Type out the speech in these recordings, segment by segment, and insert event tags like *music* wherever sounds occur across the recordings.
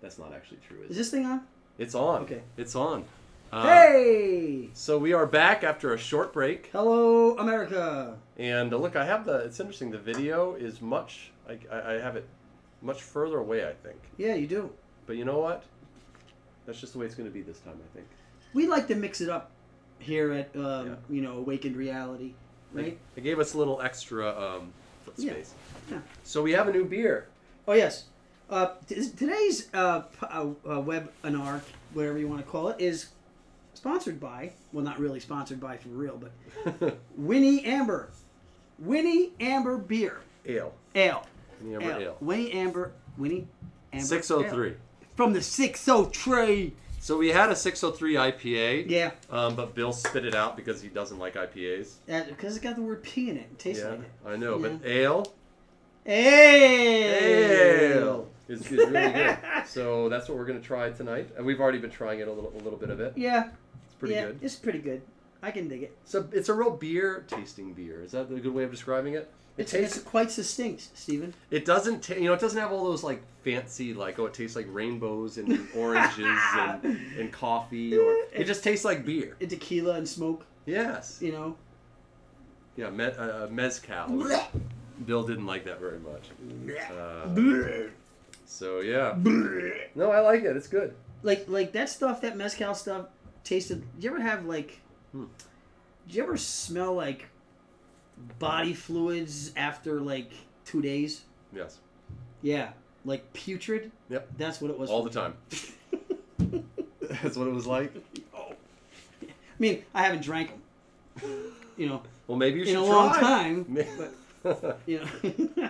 That's not actually true. Is Is this thing on? It's on. Okay. It's on. Uh, hey! So we are back after a short break, Hello, America. and uh, look, I have the. It's interesting. The video is much. I, I I have it much further away. I think. Yeah, you do. But you know what? That's just the way it's going to be this time. I think. We like to mix it up here at, um, Yeah. you know, Awakened Reality, right? They gave us a little extra um, Yeah. space. Yeah. So we have a new beer. Oh yes. Uh, t- today's uh, p- uh, uh, webinar, whatever you want to call it, is sponsored by. Well, not really sponsored by for real, but *laughs* Winni Amber. Winni Amber beer Ale. ale. Any Amber ale. Winni Amber. Winni Amber. Six oh three. Ale. From the six oh three. So we had a 603 IPA. Yeah, Um, but Bill spit it out because he doesn't like IPAs. because it's got the word P in it. It tastes yeah, like it. I know. Yeah. But ale, Ale. ale is, is really good. *laughs* so that's what we're gonna try tonight, and we've already been trying it a little, a little bit of it. Yeah, It's pretty yeah, good. it's pretty good. I can dig it. So it's a real beer tasting beer. Is that a good way of describing it? It It's, tastes. it's quite distinct, Stephen. It doesn't. Ta- you know, it doesn't have all those like fancy like oh, it tastes like rainbows and *laughs* oranges and, and coffee, or it just tastes like beer. And tequila and smoke, Yes. you know. Yeah. Me- uh, mezcal. Bill didn't like that very much. Uh, so yeah. No, I like it. It's good. like like that stuff, that mezcal stuff tasted. Do you ever have like? Hmm. Do you ever smell like body fluids after like two days? Yes. Yeah, like putrid. Yep. That's what it was. All the time. *laughs* That's what it was like. Oh. I mean, I haven't drank them. You know, Well, maybe you should in a try. long time. *laughs* but You know. *laughs*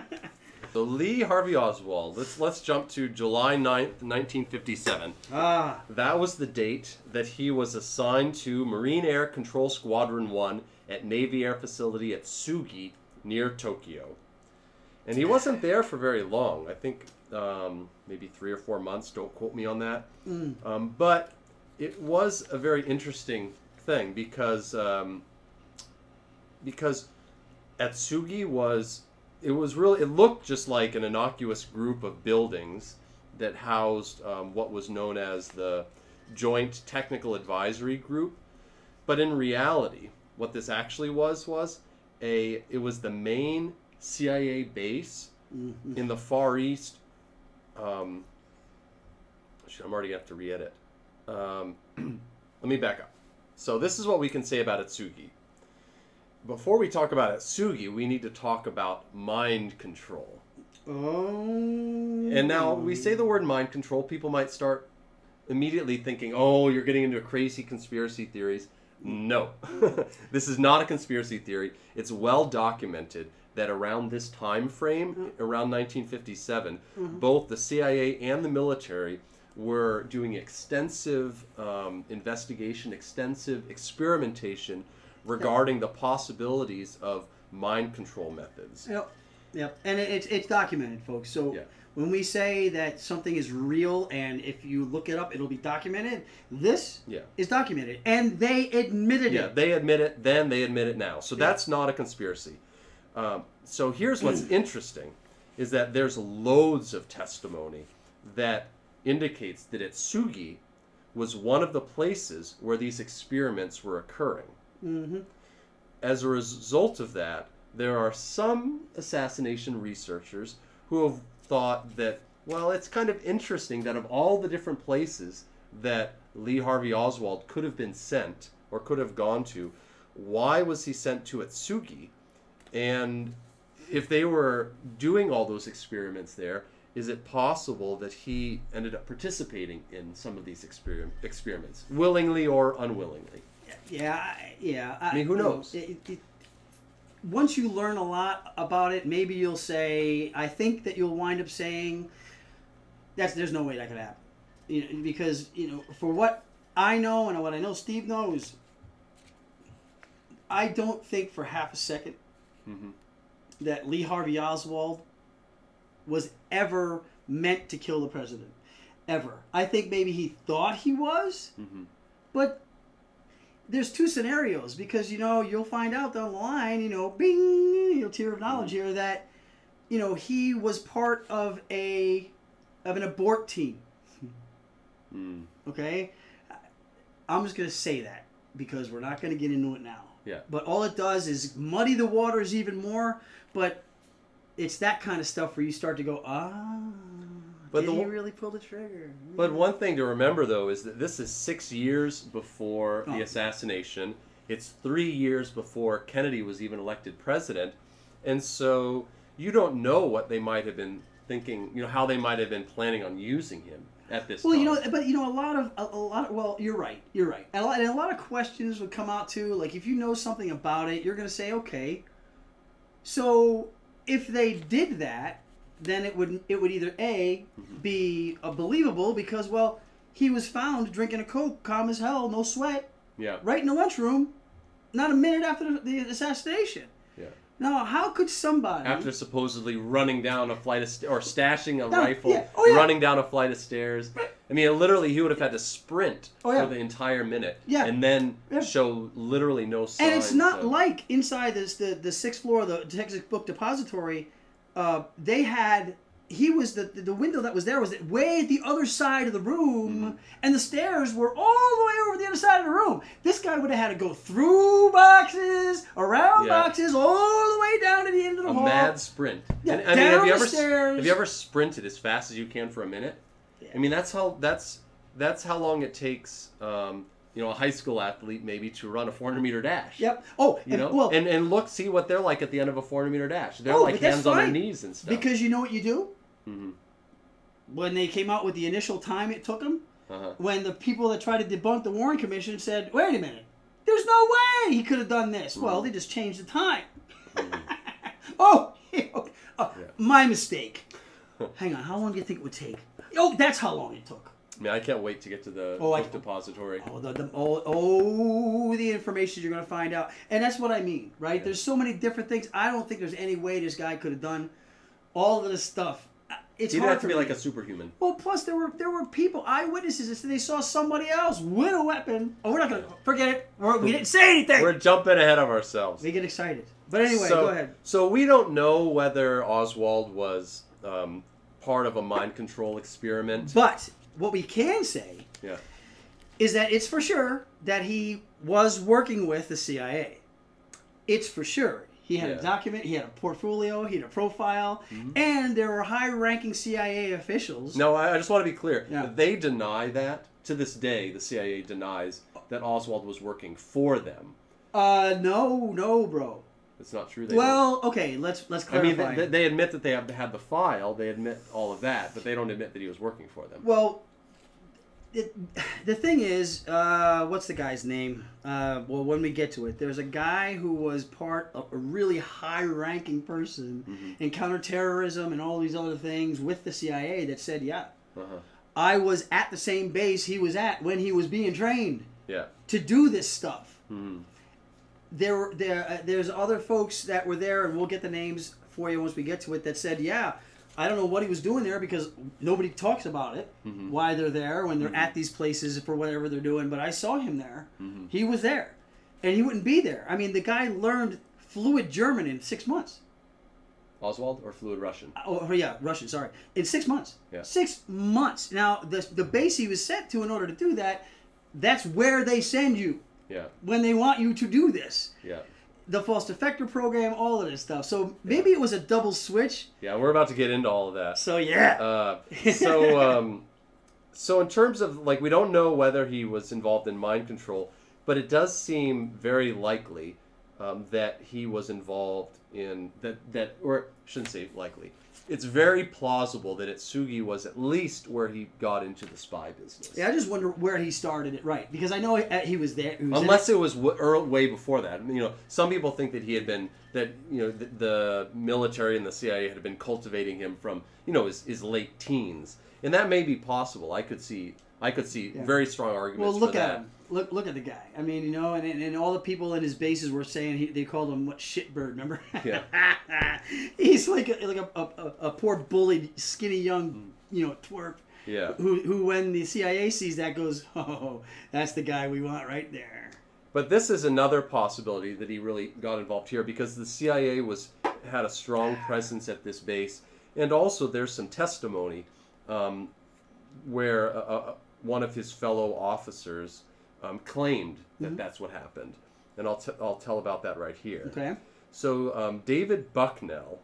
so Lee Harvey Oswald. Let's let's jump to July 9th, 1957. ah, That was the date that he was assigned to Marine Air Control Squadron 1 at Navy Air Facility Atsugi near Tokyo. And he wasn't *laughs* there for very long. I think um, maybe three or four months. Don't quote me on that. Mm. Um, but it was a very interesting thing because um, because Atsugi was it was really it looked just like an innocuous group of buildings that housed um, what was known as the Joint Technical Advisory Group, but in reality, what this actually was was a it was the main CIA base Mhm. in the Far East. Um, shit, I'm already gonna have to re-edit. Um, *clears throat* let me back up. So this is what we can say about Atsugi. Before we talk about Atsugi, we need to talk about mind control. Oh. And now we say the word mind control, people might start immediately thinking, "Oh, you're getting into crazy conspiracy theories." No. *laughs* this is not a conspiracy theory. It's well documented that around this time frame, around 1957, both the CIA and the military were doing extensive um, investigation, extensive experimentation regarding the possibilities of mind control methods. Yep. Yep. And it, it's it's documented, folks. So Yeah. when we say that something is real, and if you look it up, it'll be documented. This Yeah. is documented, and they admitted Yeah, it. they admit it then, they admit it now. So that's not a conspiracy. Um, so here's *clears throat* what's interesting is that there's loads of testimony that indicates that Atsugi was one of the places where these experiments were occurring. Hmm As a result of that, there are some assassination researchers who have thought that, well, it's kind of interesting that of all the different places that Lee Harvey Oswald could have been sent or could have gone to, why was he sent to Atsugi? And if they were doing all those experiments there, is it possible that he ended up participating in some of these exper- experiments, willingly or unwillingly? Yeah. Yeah. I mean, who knows? it- it- once you learn a lot about it, maybe you'll say, I think that you'll wind up saying, that's there's no way that could happen. You know, because you know, for what I know and what I know Steve knows, I don't think for half a second Mhm. that Lee Harvey Oswald was ever meant to kill the president. Ever. I think maybe he thought he was, Mhm. but there's two scenarios because you know you'll find out down the line, you know, bing, you know, tier of knowledge here that you know he was part of a of an abort team. Mm. Okay, I'm just gonna say that because we're not gonna get into it now. Yeah. But all it does is muddy the waters even more. But it's that kind of stuff where you start to go, ah. But did the he one- really pull the trigger? But one thing to remember, though, is that this is six years before Oh. the assassination. It's three years before Kennedy was even elected president. And so you don't know what they might have been thinking, you know, how they might have been planning on using him at this point. Well, time. you know, but you know, a lot of a, a lot. Of, well, you're right. You're right. And a, lot, and a lot of questions would come out too. Like if you know something about it, you're going to say, okay. So if they did that, then it would it would either a Mm-hmm. be uh, believable because well he was found drinking a coke, calm as hell, no sweat, yeah. right in the lunchroom, not a minute after the, the assassination. Yeah. Now, how could somebody After supposedly running down a flight of st- or stashing a No, rifle, yeah. Oh, yeah. running down a flight of stairs. I mean, literally, he would have had to sprint Oh, yeah. for the entire minute, Yeah. and then Yeah. show literally no signs. And it's not of- like inside this the the sixth floor of the Texas Book Depository. Uh, they had he was the the window that was there was way at the other side of the room, Mm-hmm. and the stairs were all the way over the other side of the room. This guy would have had to go through boxes, around Yeah. boxes, all the way down to the end of the a hall. mad sprint. Yeah, And, I mean, down have you the ever stairs. have you ever sprinted as fast as you can for a minute? Yeah. I mean, that's how that's that's how long it takes. Um, you know, a high school athlete maybe to run a 400 meter dash. Yep. Oh, You and, know, well, and and look, see what they're like at the end of a 400 meter dash. They're Oh, like hands on their knees and stuff. because you know what you do Mhm. when they came out with the initial time it took them. uh-huh. when the people that tried to debunk the Warren Commission said, "Wait a minute, there's no way he could have done this." Mm-hmm. Well, they just changed the time. *laughs* oh, *laughs* oh, Yeah. my mistake. Hang on, how long do you think it would take? Oh, that's how long it took. I can't wait to get to the Oh, I- depository. Oh, the, the, oh, oh, the information you're going to find out, and that's what I mean, right? Yeah. There's so many different things. I don't think there's any way this guy could have done all of this stuff. It's He'd hard have to be me. like a superhuman. Well, plus there were there were people eyewitnesses that said they saw somebody else with a weapon. Oh, we're not gonna forget it. We're, we didn't say anything. We're jumping ahead of ourselves. we get excited. But anyway, so, go ahead. So we don't know whether Oswald was um, part of a mind control experiment. But what we can say Yeah. is that it's for sure that he was working with the CIA. It's for sure. He had Yeah. a document, he had a portfolio, he had a profile, Mm-hmm. and there were high-ranking CIA officials. No, I, I just want to be clear. Yeah. They deny that. To this day, the CIA denies that Oswald was working for them. Uh, no, no, bro. It's not true. They Well, okay, let's let's don't. I mean, they, they admit that they have had the file. They admit all of that, but they don't admit that he was working for them. Well, it, the thing is, uh, what's the guy's name? Uh, well, when we get to it, there's a guy who was part of a really high-ranking person Mm-hmm. in counterterrorism and all these other things with the CIA that said, "Yeah, Uh-huh. I was at the same base he was at when he was being trained Yeah. to do this stuff." Mhm. There, there, uh, there's other folks that were there, and we'll get the names for you once we get to it. That said, "Yeah." I don't know what he was doing there because nobody talks about it. Mhm. Why they're there when they're at these places for whatever they're doing. But I saw him there. Mhm. He was there, and he wouldn't be there. I mean, the guy learned fluid German in six months. Oswald or fluid Russian? Oh, oh, yeah, Russian. Sorry, in six months. Yeah. Six months. Now the the base he was sent to in order to do that, that's where they send you Yeah. when they want you to do this. Yeah. The false defector program, all of this stuff. So maybe it was a double switch. Yeah. We're about to get into all of that. So yeah. Uh, so, um, so in terms of like, we don't know whether he was involved in mind control, but it does seem very likely um, that he was involved in that. That or I shouldn't say likely. It's very plausible that Atsugi was at least where he got into the spy business. yeah, I just wonder where he started it. Right, because I know he, he was there. He was Unless it was w- earl- way before that. You know, some people think that he had been that you know the, the military and the CIA had been cultivating him from you know his, his late teens, and that may be possible. I could see I could see Yeah. very strong arguments Well, look at that. him. Look, look at the guy. I mean, you know, and, and, and all the people in his bases were saying he, they called him what shitbird. Remember? Yeah. *laughs* He's like a, like a, a, a poor bullied, skinny young, you know, twerp. Yeah, Who, who when the CIA sees that goes, *laughs* oh, that's the guy we want right there. but this is another possibility that he really got involved here because the CIA was had a strong *sighs* presence at this base, and also there's some testimony um, where uh, uh, one of his fellow officers um, claimed that Mm-hmm. that's what happened, and I'll t- I'll tell about that right here. Okay. So um, David Bucknell,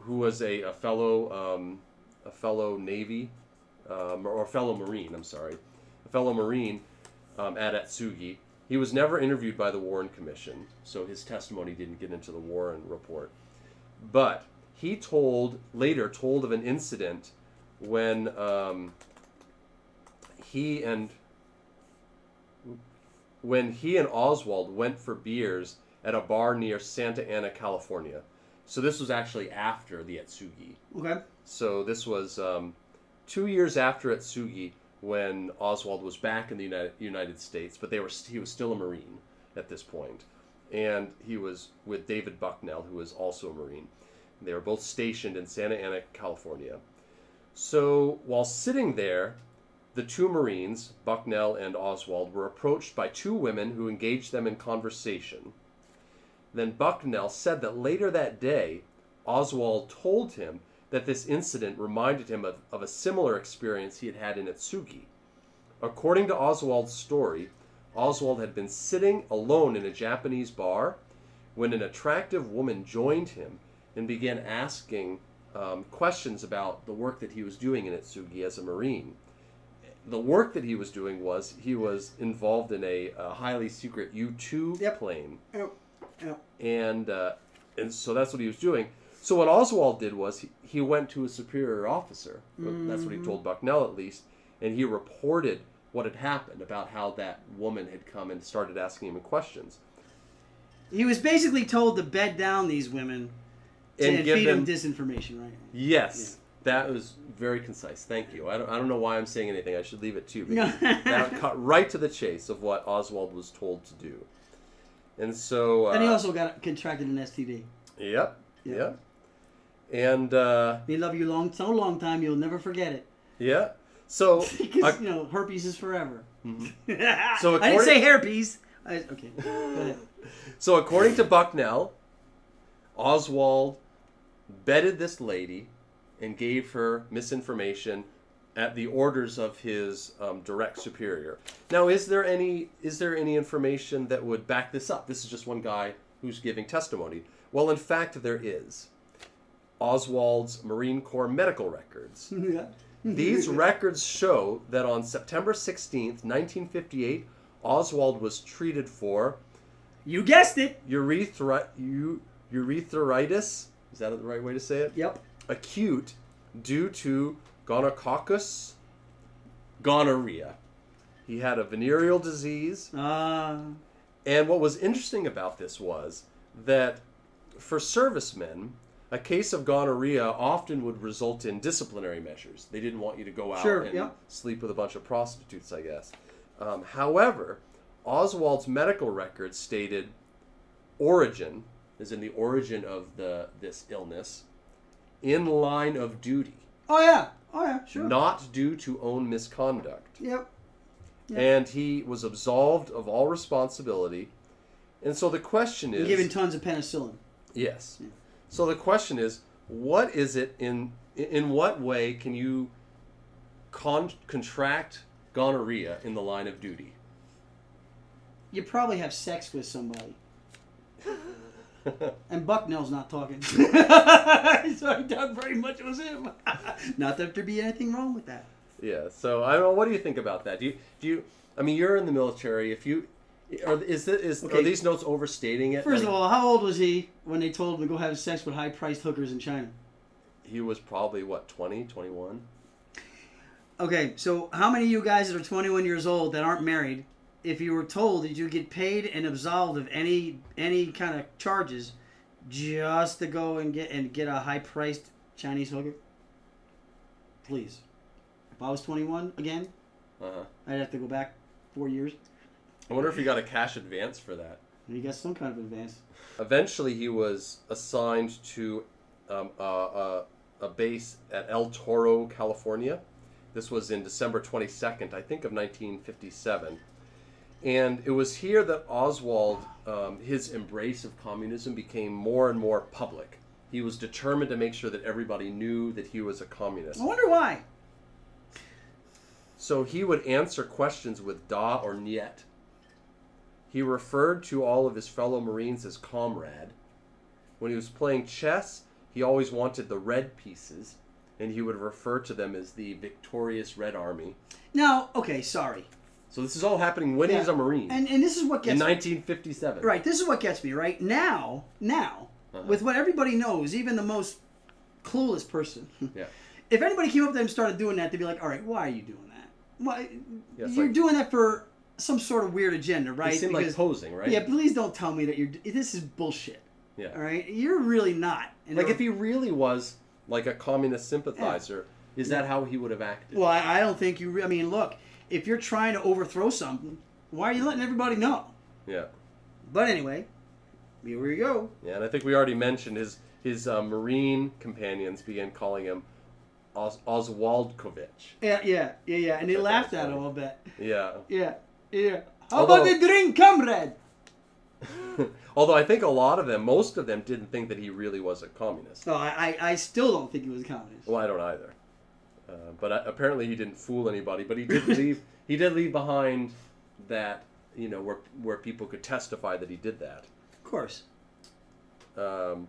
who was a, a fellow um, a fellow Navy um, or fellow Marine, I'm sorry, a fellow Marine um, at Atsugi. He was never interviewed by the Warren Commission, so his testimony didn't get into the Warren report. But he told later told of an incident when um, he and when he and Oswald went for beers at a bar near Santa Ana, California. So this was actually after the Atsugi. Okay. So this was um, two years after Atsugi when Oswald was back in the United, United States, but they were he was still a Marine at this point, and he was with David Bucknell, who was also a Marine. They were both stationed in Santa Ana, California. So while sitting there, the two Marines, Bucknell and Oswald, were approached by two women who engaged them in conversation. Then Bucknell said that later that day, Oswald told him that this incident reminded him of, of a similar experience he had had in Atsugi. According to Oswald's story, Oswald had been sitting alone in a Japanese bar when an attractive woman joined him and began asking um, questions about the work that he was doing in Atsugi as a Marine. The work that he was doing was he was involved in a, a highly secret U 2 Yep. plane Yep. Yep. and uh, and so that's what he was doing. So what Oswald did was he, he went to a superior officer. or That's what he told Bucknell at least, and he reported what had happened about how that woman had come and started asking him questions He was basically told to bed down these women and, and give feed them. them disinformation, right? yes, that was very concise. Thank you. I don't, I don't know why I'm saying anything. I should leave it to you. Because *laughs* that cut right to the chase of what Oswald was told to do. And so. Uh, and he also got contracted an STD. Yep. Yeah. Yep. And uh, They love you long, so long time you'll never forget it. yeah. So. *laughs* Because I- you know herpes is forever. *laughs* Mhm. so I didn't say herpes. I, okay. So, according to Bucknell, Oswald bedded this lady and gave her misinformation at the orders of his um, direct superior. Now, is there any is there any information that would back this up? This is just one guy who's giving testimony. Well, in fact, there is. Oswald's Marine Corps medical records. *laughs* These records show that on September 16th, 1958, Oswald was treated for You guessed it. urethra, u, urethritis. Is that the right way to say it? Yep. Acute due to gonococcus gonorrhea. He had a venereal disease. Uh, And what was interesting about this was that for servicemen, a case of gonorrhea often would result in disciplinary measures. They didn't want you to go out Sure, and yeah. sleep with a bunch of prostitutes, I guess. Um, however, Oswald's medical records stated origin, is in the origin of the this illness, in line of duty, oh yeah. Oh yeah. Sure. not due to own misconduct Yep. Yeah. and he was absolved of all responsibility. And so the question is, Given tons of penicillin. yes. So the question is, what is it in in what way can you con- contract gonorrhea in the line of duty? You probably have sex with somebody. *laughs* *laughs* And Bucknell's not talking. *laughs* so I doubt very much it was him. *laughs* not that there be anything wrong with that. yeah. So I don't know. What do you think about that? Do you do you? I mean, you're in the military. If you are, is this, is Okay. are these notes overstating it? First Like, of all, how old was he when they told him to go have sex with high-priced hookers in China? he was probably what 20, 21? Okay, so how many of you guys that are 21 years old that aren't married, if you were told that you get paid and absolved of any any kind of charges, just to go and get and get a high-priced Chinese hooker? Please, if I was 21 again, Uh-huh. I'd have to go back four years. I wonder if he got a cash advance for that. He you got some kind of advance. Eventually, he was assigned to um, a, a, a base at El Toro, California. This was in December 22nd, I think, of 1957. And it was here that Oswald, um, his embrace of communism became more and more public. He was determined to make sure that everybody knew that he was a communist. I wonder why. So he would answer questions with da or niet. He referred to all of his fellow Marines as comrade. When he was playing chess, he always wanted the red pieces, and he would refer to them as the victorious Red Army. Now, okay, sorry. So this is all happening when he's a Marine And and this is what gets in gets 1957. right. This is what gets me right now. Now, Uh-huh. with what everybody knows, even the most clueless person. *laughs* Yeah. If anybody came up to them and started doing that, they'd be like, "All right, why are you doing that? Why Yeah, you're like- doing that for some sort of weird agenda, right?" It seemed like posing, right? Yeah, please don't tell me that you're. This is bullshit. Yeah. All right, you're really not. And Like if he really was like a communist sympathizer, is that how he would have acted? Well, I, I don't think you. Re- I mean, look, if you're trying to overthrow something, why are you letting everybody know? yeah. But anyway, here we go. Yeah, and I think we already mentioned his his uh, Marine companions began calling him Os- Oswaldkovich. Yeah, yeah, yeah, yeah. And they laughed at him a bit. Yeah. Yeah, yeah. How Although- about the drink, comrade? *laughs* Although I think a lot of them, most of them, didn't think that he really was a communist. No, I, I, I still don't think he was a communist. Well, I don't either. Uh, but I, apparently he didn't fool anybody. But he did *laughs* leave. he did leave behind that you know where where people could testify that he did that. Of course. Um,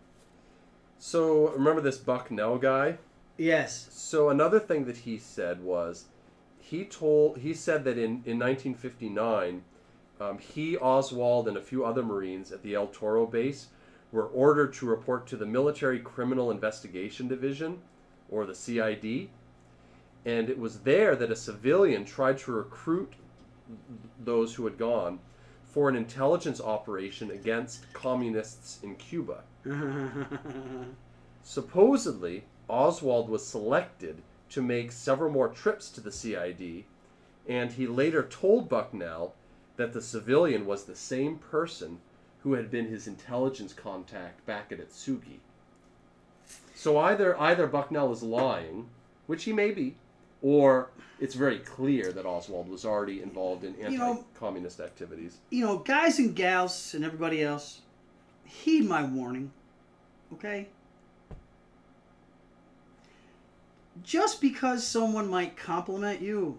so remember this Bucknell guy? Yes. So another thing that he said was, he told he said that in in 1959, um, he Oswald and a few other Marines at the El Toro base were ordered to report to the Military Criminal Investigation Division, or the CID, and it was there that a civilian tried to recruit those who had gone for an intelligence operation against communists in Cuba. *laughs* Supposedly, Oswald was selected to make several more trips to the CID, and he later told Bucknell that the civilian was the same person who had been his intelligence contact back at Atsugi. So either either Bucknell is lying, which he may be, or it's very clear that Oswald was already involved in You know- anti-communist activities. you know, guys and gals and everybody else, heed my warning, okay? Just because someone might compliment you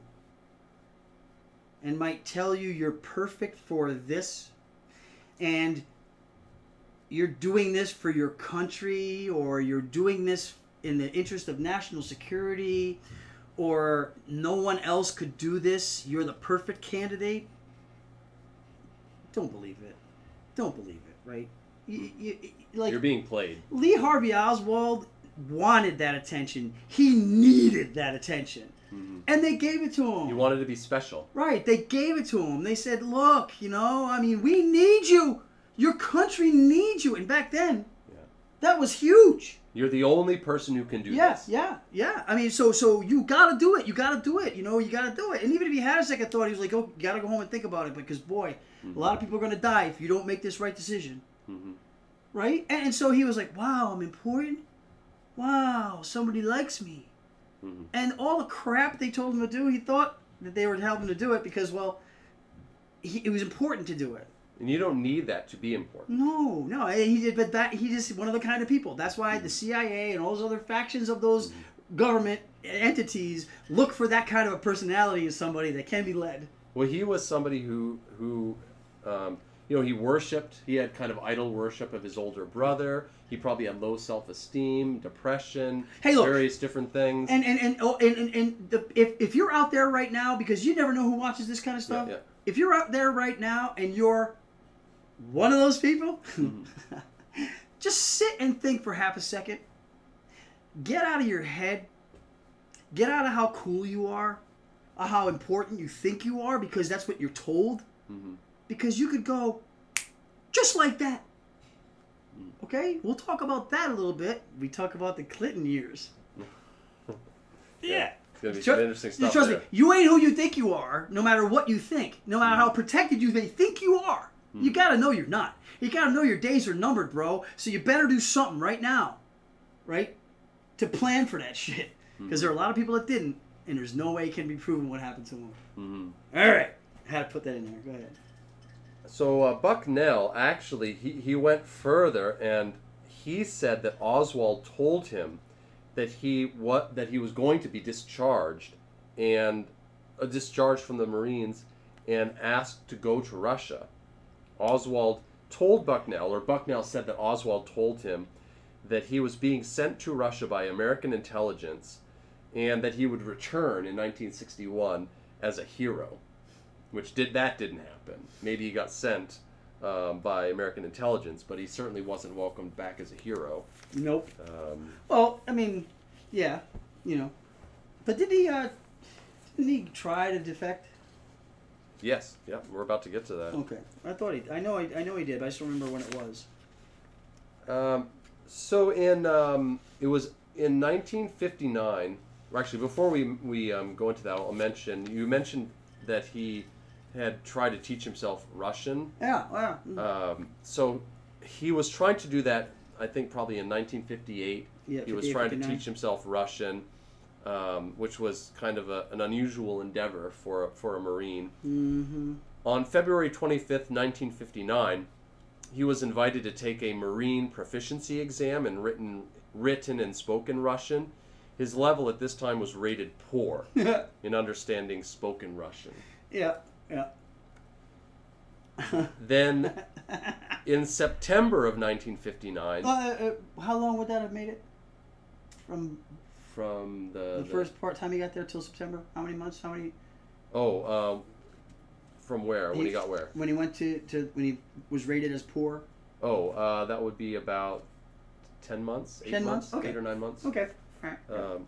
and might tell you you're perfect for this and you're doing this for your country or you're doing this in the interest of national security or no one else could do this, you're the perfect candidate don't believe it. Don't believe it, right? You, you, like You're being played. Lee Harvey Oswald wanted that attention. He needed that attention, Mhm. and they gave it to him. You wanted to be special. right? They gave it to him. They said, "Look, you know, I mean, we need you. Your country needs you." And back then. That was huge. You're the only person who can do Yeah, this. yeah, yeah. I mean, so so you gotta do it. You gotta do it. You know, you gotta do it. And even if he had a second thought, he was like, "Oh, you gotta go home and think about it," because boy, a lot of people are gonna die if you don't make this right decision. Mhm. Right? And, and so he was like, "Wow, I'm important. Wow, somebody likes me." Mhm. And all the crap they told him to do, he thought that they were helping him to do it because, well, he, it was important to do it. And you don't need that to be important. No, no, he did, but that he just one of the kind of people. That's why the CIA and all those other factions of those government entities look for that kind of a personality in somebody that can be led. Well, he was somebody who who, um, you know, he worshipped. He had kind of idol worship of his older brother. He probably had low self esteem, depression, Hey, look. various different things. And and and oh, and, and, and the, if if you're out there right now, because you never know who watches this kind of stuff. yeah. If you're out there right now and you're one of those people, *laughs* just sit and think for half a second. Get out of your head. Get out of how cool you are, or how important you think you are, because that's what you're told. Mhm. Because you could go just like that. Okay, we'll talk about that a little bit. We talk about the Clinton years. *laughs* Yeah. It's gonna be interesting stuff. Trust there. me, you ain't who you think you are, no matter what you think, no matter how protected you may think you are. You Hmm. gotta know you're not. You gotta know your days are numbered, bro. So you better do something right now, right, to plan for that *laughs* shit. Hmm. Because there are a lot of people that didn't, and there's no way it can be proven what happened to them. Mhm. All right, I had to put that in there. Go ahead. So uh, Bucknell actually he, he went further and he said that Oswald told him that he what that he was going to be discharged and a discharge from the Marines and asked to go to Russia. Oswald told Bucknell, or Bucknell said that Oswald told him that he was being sent to Russia by American intelligence and that he would return in 1961 as a hero, which did that didn't happen. Maybe he got sent um, by American intelligence, but he certainly wasn't welcomed back as a hero. Nope. Um, Well, I mean, yeah, you know, but did he? uh Didn't he try to defect? Yes, yep, we're about to get to that. Okay, I thought he. I know. I, I know he did, but I just don't remember when it was. Um, so in um, it was in 1959. Or actually, before we we um, go into that, I'll mention you mentioned that he had tried to teach himself Russian. Yeah. Wow. Um, so he was trying to do that. I think probably in 1958. yeah. He was 58, trying to 59. teach himself Russian, um, which was kind of a, an unusual endeavor for a, for a Marine. Mm-hmm. On February 25th, 1959, he was invited to take a Marine proficiency exam in written, written and spoken Russian. His level at this time was rated poor *laughs* in understanding spoken Russian. Yeah. Yeah. *laughs* Then, in September of 1959, Uh, uh, how long would that have made it? From from the, the first part time he got there till September? How many months? How many? oh, um, from where? When he He- got where? When he went to, to when he was rated as poor. Oh, uh, that would be about ten months, eight 10 months? Okay. eight or nine months. Okay. All right. Um,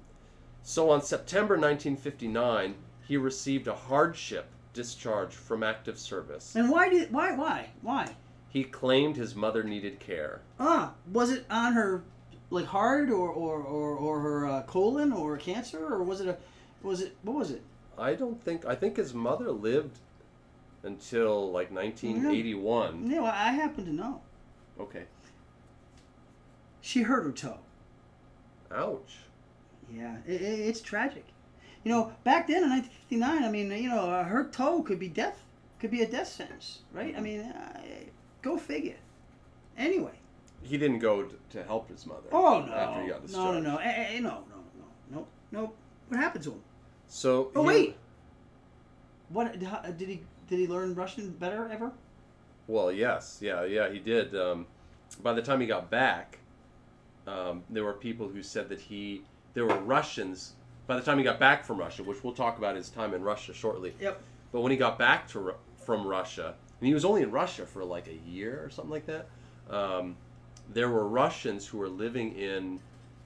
so on September 1959, he received a hardship discharge from active service. and why did why why why? He claimed his mother needed care. Ah, was it on her like heart or or, or, or her uh, colon or cancer or was it a was it what was it? I don't think I think his mother lived until like 1981. No, I happen to know. Okay. She hurt her toe. Ouch. Yeah, it, it, it's tragic. You know, back then in 1959, I mean, you know, uh, her toe could be death, could be a death sentence, right? I mean, uh, go figure. Anyway. He didn't go to, help his mother. Oh no. After he got no, no, no, eh, eh, no, no, no, no, no. What happened to him? So. Oh he- wait. What how, did he did he learn Russian better ever? Well, yes, yeah, yeah, he did. Um, by the time he got back, um, there were people who said that he, there were Russians. By the time he got back from Russia, which we'll talk about his time in Russia shortly. Yep. But when he got back to from Russia, and he was only in Russia for like a year or something like that, um, there were Russians who were living in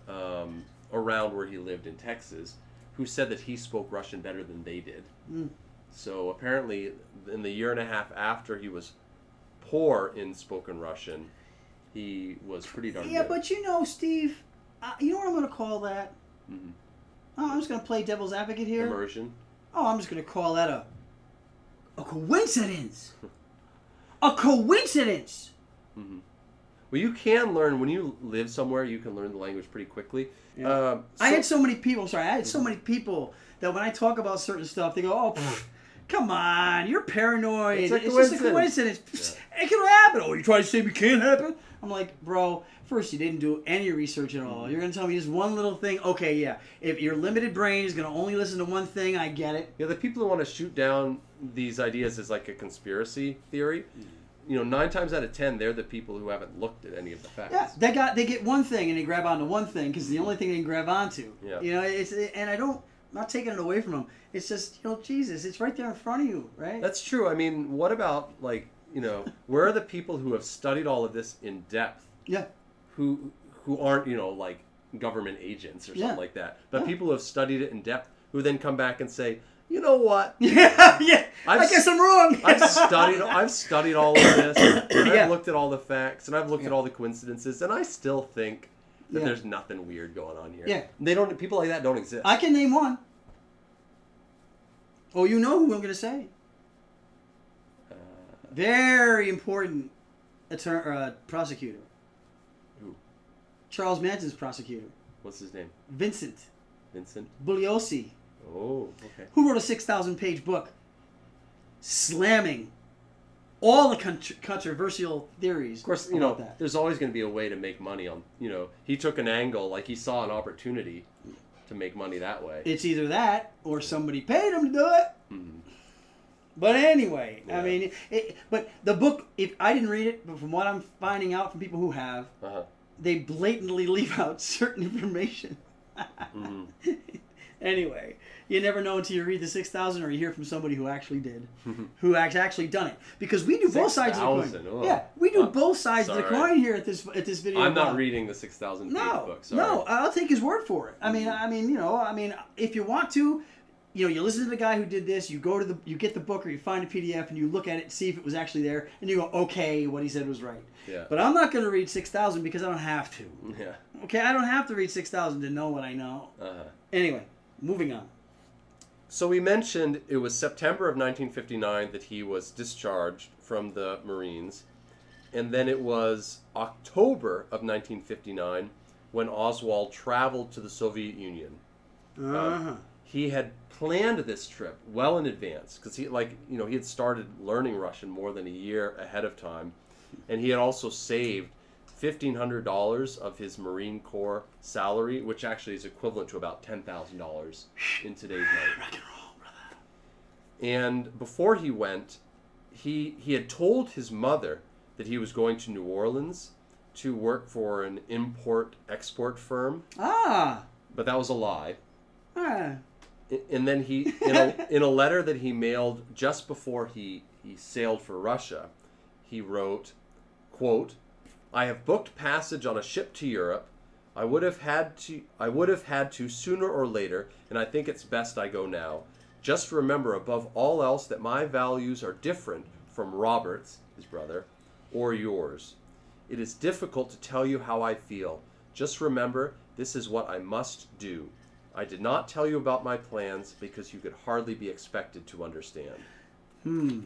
um, around where he lived in Texas, who said that he spoke Russian better than they did. Mm. So apparently, in the year and a half after he was poor in spoken Russian, he was pretty darn good. Yeah, good. but you know, Steve, uh, you know what I'm going to call that? Mhm. Oh, I'm just going to play devil's advocate here. immersion. Oh, I'm just going to call that a a coincidence. a coincidence. hmm Well, you can learn when you live somewhere. You can learn the language pretty quickly. Yeah. Um, I had so many people. Sorry, I had so mm-hmm. many people that when I talk about certain stuff, they go, "Oh, pff, come on, you're paranoid. It's It's, just a coincidence." coincidence. Pfft, It can happen. Oh, you trying to say it can't happen? I'm like, bro. First, you didn't do any research at all. Mm-hmm. You're gonna tell me just one little thing. Okay, yeah. If your limited brain is gonna only listen to one thing, I get it. Yeah, the people who want to shoot down these ideas as like a conspiracy theory, mm-hmm. You know, nine times out of ten, they're the people who haven't looked at any of the facts. Yeah, they got they get one thing and they grab onto one thing because the only thing they can grab onto. Yeah. You know, it's and I don't I'm not taking it away from them. It's just you know Jesus, it's right there in front of you, right? That's true. I mean, what about like you know, where are the people who have studied all of this in depth? Yeah. Who who aren't you know like government agents or something Yeah. like that, but Yeah. people who have studied it in depth who then come back and say, you know what? *laughs* Yeah, yeah. I've I guess I'm wrong. I've studied I've studied all of this. And *coughs* Yeah. I've looked at all the facts and I've looked at all the coincidences and I still think that Yeah. there's nothing weird going on here. Yeah. They don't people like that don't exist. I can name one. Oh, you know who I'm going to say. Uh, Very important attorney, uh, prosecutor. Who? Charles Manson's prosecutor, what's his name? Vincent Vincent? Bugliosi, Oh, okay. who wrote a 6,000 page book slamming all the contr controversial theories. Of course, you know, that. there's always going to be a way to make money on, you know, he took an angle, like he saw an opportunity to make money that way. It's either that or somebody paid him to do it. But anyway, Yeah. I mean, it, but the book. If I didn't read it, but from what I'm finding out from people who have, Uh-huh. they blatantly *laughs* leave out certain information. Mhm. *laughs* anyway, you never know until you read the six thousand or you hear from somebody who actually did, *laughs* who has actually done it. Because we do both sides of the coin. oh. Yeah, we do Uh, both sides of the coin here at this at this video. I'm not blog. reading the 6,000 page No, book. Sorry. no, I'll take his word for it. I mean, Mhm. I mean, you know, I mean, if you want to, you know, you listen to the guy who did this. You go to the, you get the book or you find a PDF and you look at it, to see if it was actually there, and you go, okay, what he said was right. Yeah. But I'm not going to read six thousand because I don't have to. *laughs* yeah. Okay, I don't have to read six thousand to know what I know. Uh-huh. Anyway, moving on. So we mentioned it was September of 1959 that he was discharged from the Marines, and then it was October of 1959 when Oswald traveled to the Soviet Union. Uh-huh. He had planned this trip well in advance because he, like, you know, he had started learning Russian more than a year ahead of time, and he had also saved fifteen hundred dollars of his Marine Corps salary, which actually is equivalent to about ten thousand dollars in today's money. Rock and roll, brother. And before he went, he he had told his mother that he was going to New Orleans to work for an import export firm, Ah, but that was a lie. ah. And then he in a, *laughs* in a letter that he mailed just before he he sailed for Russia, he wrote, quote, I have booked passage on a ship to Europe. I would have had to I would have had to sooner or later, and I think it's best I go now. Just remember above all else that my values are different from Robert's, his brother, or yours. It is difficult to tell you how I feel. Just remember this is what I must do. I did not tell you about my plans because you could hardly be expected to understand. Hmm.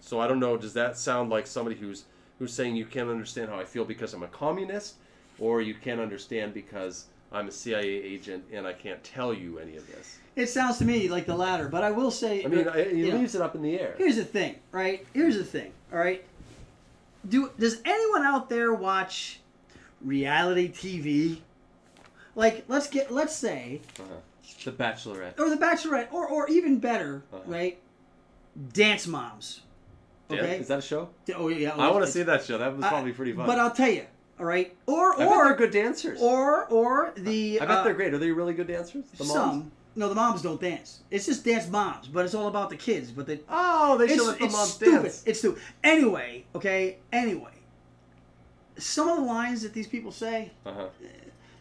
So I don't know. Does that sound like somebody who's who's saying you can't understand how I feel because I'm a communist, or you can't understand because I'm a CIA agent and I can't tell you any of this? It sounds to me like the latter, but I will say. I mean, it, it know, leaves it up in the air. Here's the thing, right? Here's the thing, all right? Do does anyone out there watch reality TV? Like, let's get let's say, Uh-huh. The Bachelorette. or The Bachelorette, or or even better, Uh-huh. right? Dance moms. Okay. Is that a show? Oh yeah. I want to see that show. That was probably pretty fun. But I'll tell you, all right? Or I they're or good dancers. or or the I bet uh, they're great. Are they really good dancers? The moms? some. No, the moms don't dance. It's just dance moms, but it's all about the kids. But they Oh, they should let the moms stupid. dance. It's stupid. Anyway, okay. Anyway, some of the lines that these people say, Uh-huh.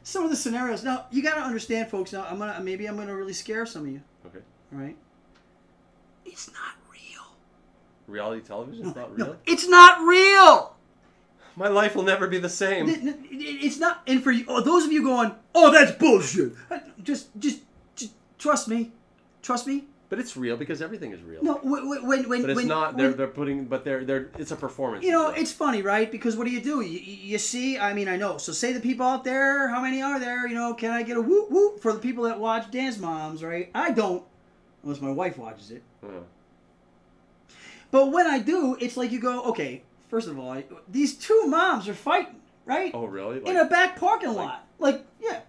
some of the scenarios. Now you got to understand, folks. Now I'm gonna maybe I'm gonna really scare some of you. Okay. All right. It's not. Reality television is not real. No, it's not real. My life will never be the same. It- it- It's not. And for you, oh, those of you going, oh, that's bullshit. Just, just, just trust me. Trust me. But it's real because everything is real. No, when when when but it's when, not. They're when- they're putting. But they're they're. It's a performance. You know, it's funny, right? Because what do you do? You, you see, I mean, I know. So say the people out there, how many are there? You know, can I get a whoop whoop for the people that watch Dance Moms, right? I don't, unless my wife watches it. Uh-huh. But when I do, it's like you go, okay, first of all, I, these two moms are fighting, right? Oh really? In a back parking lot. Like, yeah.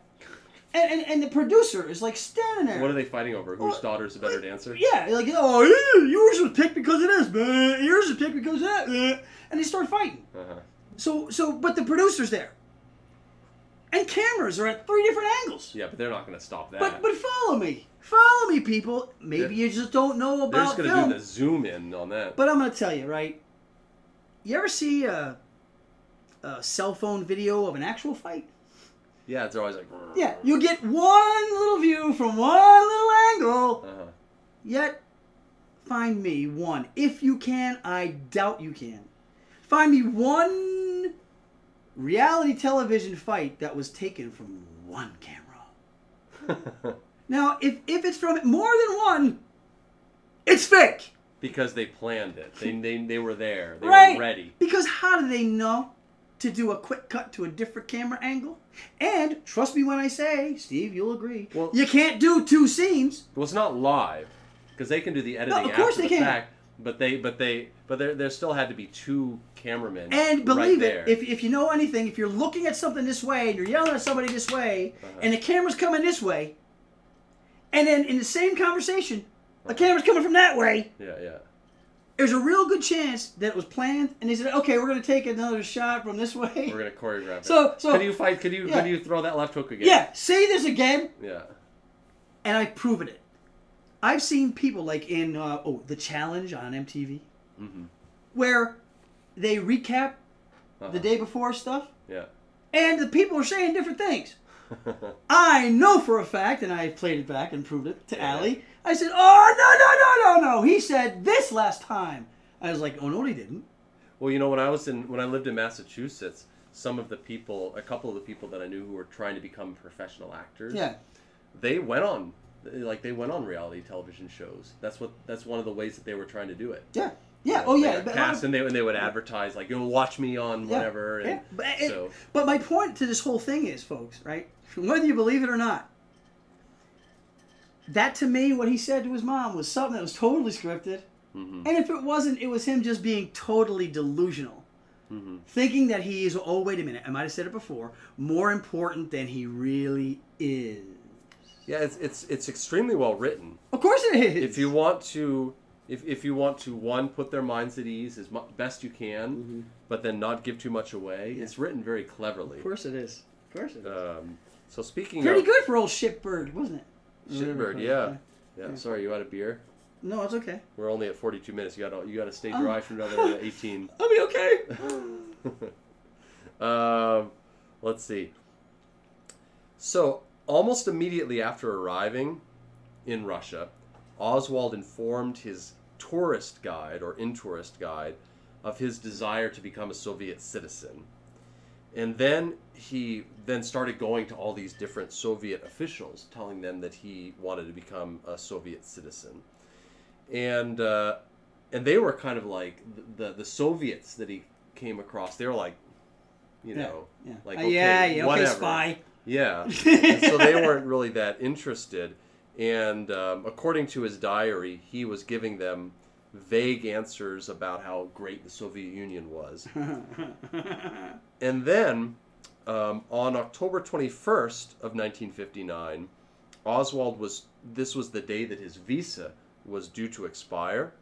And, and, and the producer is like standing there. what are they fighting over? Whose Well, daughter's a better like, dancer? Yeah, like, oh, yeah, yours was picked because of this, man. Yours was picked because of that, man. And they start fighting. Uh-huh. So so but the producer's there. And cameras are at three different angles. Yeah, but they're not going to stop that. But but follow me. Follow me, people. Maybe you just don't know they're about just going to film. do the zoom in on that. But I'm gonna tell you, right? You ever see a, a cell phone video of an actual fight? yeah, it's always like. Yeah, you get one little view from one little angle. Uh-huh. Yet, find me one. If you can, I doubt you can. Find me one reality television fight that was taken from one camera. *laughs* Now, if, if it's from more than one, it's fake. because they planned it. They they, they were there. They right? were ready. Because how do they know to do a quick cut to a different camera angle? And trust me when I say, Steve, you'll agree. Well- you can't do two scenes. Well, it's not live because they can do the editing of course they the can. fact. But they but they but there there still had to be two cameramen. And right believe there. it, if, if you know anything, if you're looking at something this way and you're yelling at somebody this way, Uh-huh. and the camera's coming this way, and then in the same conversation, the camera's coming from that way, yeah yeah. there's a real good chance that it was planned, and they said, "Okay, we're going to take another shot from this way." We're gonna choreograph it. So- so- can you fight? Can you Yeah. could you throw that left hook again? yeah, say this again, Yeah. and I've proven it. I've seen people like in uh, oh the challenge on MTV, Mm-hmm. where they recap Uh-huh. the day before stuff, Yeah. and the people are saying different things. I know for a fact, and I played it back and proved it to Yeah. Allie. I said, "Oh no, no, no, no, no! He said this last time." I was like, "Oh no, he didn't." well, you know, when I was in when I lived in Massachusetts, some of the people, a couple of the people that I knew who were trying to become professional actors, Yeah, they went on like they went on reality television shows. That's what that's one of the ways that they were trying to do it. yeah, yeah. Oh yeah. but a lot cast of- and they and they would advertise like you'll watch me on Yeah, whatever. yeah. And But, it- so but my point to this whole thing is, folks, right? Whether you believe it or not, that to me, what he said to his mom was something that was totally scripted. mhm, And if it wasn't, it was him just being totally delusional. mhm. Thinking that he is, oh, wait a minute, I might have said it before, more important than he really is. yeah, it's it's it's extremely well written. Of course it is. If you want to. If, if you want to one put their minds at ease as mu- best you can, Mhm. but then not give too much away, Yeah. it's written very cleverly. Of course it is. Of course it is. Um, so speaking Pretty of good for old shitbird, wasn't it? Shitbird, yeah. yeah. Sorry, you out of beer? No, it's okay. We're only at 42 minutes. You gotta you gotta stay Oh. dry for another *laughs* 18. I'll be okay. *laughs* um, let's see. So almost immediately after arriving in Russia, Oswald informed his tourist guide or in tourist guide of his desire to become a Soviet citizen. And then he then started going to all these different Soviet officials, telling them that he wanted to become a Soviet citizen. And uh, and they were kind of like the, the the Soviets that he came across. They were like, you know, Yeah. like Uh, okay, yeah, yeah, okay, spy. Yeah. *laughs* So they weren't really that interested. And um, according to his diary, he was giving them vague answers about how great the Soviet Union was. *laughs* And then um, on October 21st of 1959, Oswald was, this was the day that his visa was due to expire.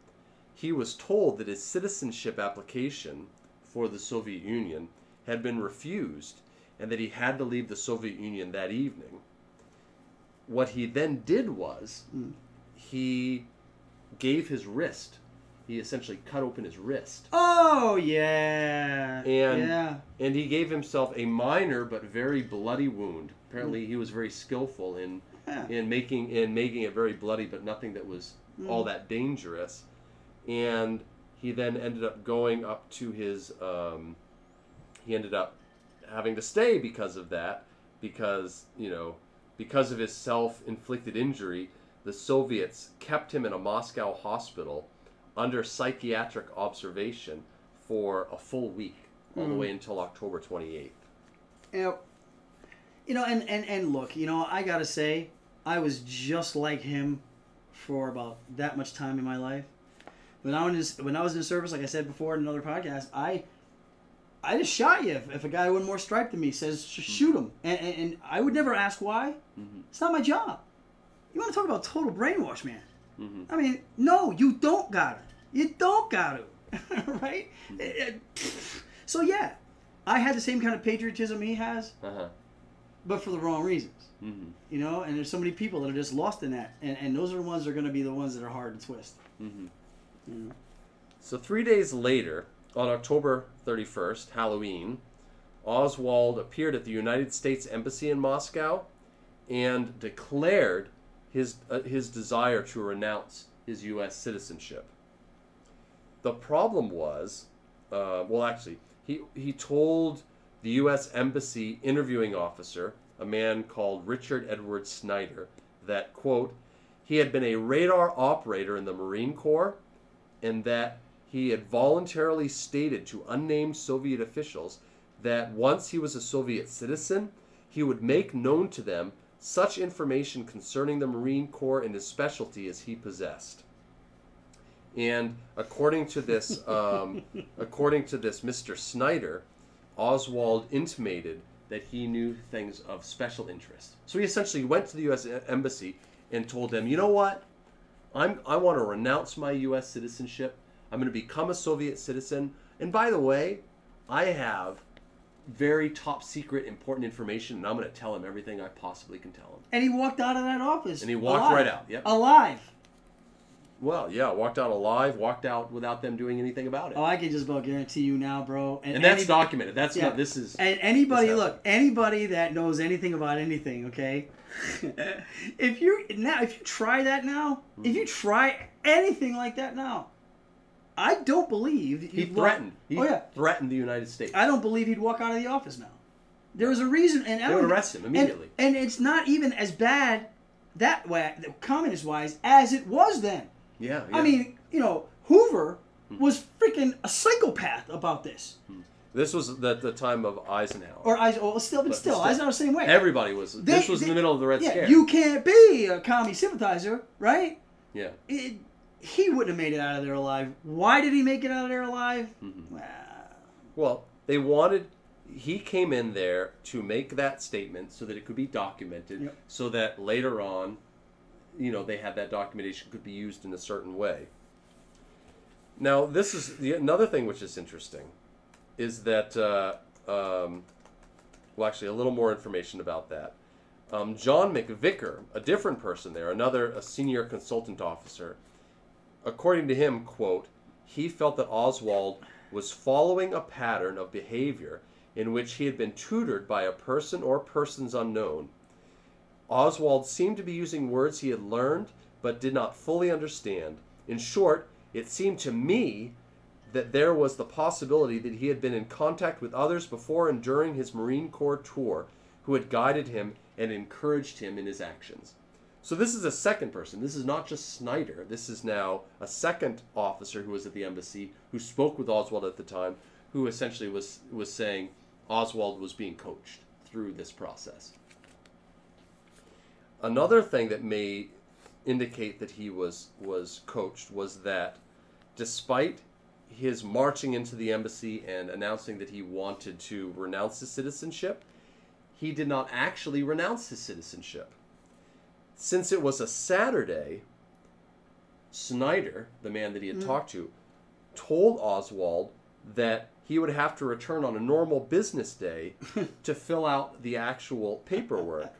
He was told that his citizenship application for the Soviet Union had been refused and that he had to leave the Soviet Union that evening. What he then did was Mm. he gave his wrist. He essentially cut open his wrist. oh yeah. And- yeah. And he gave himself a minor but very bloody wound. Apparently, he was very skillful in yeah. in making in making it very bloody, but nothing that was all that dangerous. And he then ended up going up to his. Um, he ended up having to stay because of that, because you know, because of his self-inflicted injury, the Soviets kept him in a Moscow hospital under psychiatric observation for a full week, all the Mm. way until October 28th. You know, you know, and, and, and look, you know, I gotta say, I was just like him for about that much time in my life. When I was when I was in service, like I said before in another podcast, I I just shot you if, if a guy with one more stripe than me says shoot him, and, and, and I would never ask why. Mhm. It's not my job. You want to talk about total brainwash, man? hmm I mean, no, you don't got it. You don't got to, *laughs* right? Eh, eh, So yeah, I had the same kind of patriotism he has, Uh-huh. but for the wrong reasons. hmm You know, and there's so many people that are just lost in that, and, and those are the ones that are going to be the ones that are hard to twist. hmm You know? So three days later, on October 31st, Halloween, Oswald appeared at the United States Embassy in Moscow and declared his uh, his desire to renounce his U.S. citizenship. The problem was, uh, well, actually, he he told the U.S. Embassy interviewing officer, a man called Richard Edward Snyder, that quote he had been a radar operator in the Marine Corps and that he had voluntarily stated to unnamed Soviet officials that once he was a Soviet citizen, he would make known to them such information concerning the Marine Corps and his specialty as he possessed. And according to this, *laughs* um, according to this Mr. Snyder, Oswald intimated that he knew things of special interest. So he essentially went to the U.S. Embassy and told them, "You know what? I'm I want to renounce my U.S. citizenship. I'm going to become a Soviet citizen. And by the way, I have very top secret important information, and I'm going to tell him everything I possibly can tell him. And he walked out of that office. And he walked alive. right out, yep. Alive. Well, yeah, walked out alive, walked out without them doing anything about it. Oh, I can just about guarantee you now, bro. and that's any- documented. That's Yeah. not. This is. And anybody, look, anybody that knows anything about anything, okay? *laughs* if you now, if you try that now, if Mm-hmm. you try anything like that now, I don't believe He you'd walk- threatened. He oh yeah, threatened the United States. I don't believe he'd walk out of the office now. There was a reason, and I They would arrest him immediately. And, it's not even as bad that way, communist wise, as it was then. yeah, yeah. I mean, you know, Hoover hmm. was freaking a psychopath about this. Hmm. this was the, the time of Eisenhower. Or I, well, still, but But still, still- Eisenhower the same way. Everybody was. this They- was in the middle of the Red yeah, Scare. you can't be a commie sympathizer, right? yeah. It, he wouldn't have made it out of there alive. Why did he make it out of there alive? Mm-hmm. Well, Well, they wanted. He came in there to make that statement so that it could be documented, Yep. so that later on, you know, they had that documentation could be used in a certain way. Now, this is the another thing which is interesting, is that uh, um, well, actually, a little more information about that. Um, John McVickar, a different person there, another a senior consultant officer, according to him, quote, he felt that Oswald was following a pattern of behavior in which he had been tutored by a person or persons unknown. Oswald seemed to be using words he had learned but did not fully understand. In short, it seemed to me that there was the possibility that he had been in contact with others before and during his Marine Corps tour who had guided him and encouraged him in his actions. So this is a second person. This is not just Snyder. This is now a second officer who was at the embassy who spoke with Oswald at the time, who essentially was was saying Oswald was being coached through this process. Another thing that may indicate that he was was coached was that despite his marching into the embassy and announcing that he wanted to renounce his citizenship, he did not actually renounce his citizenship. Since it was a Saturday, Snyder, the man that he had talked to, told Oswald that he would have to return on a normal business day *laughs* to fill out the actual paperwork.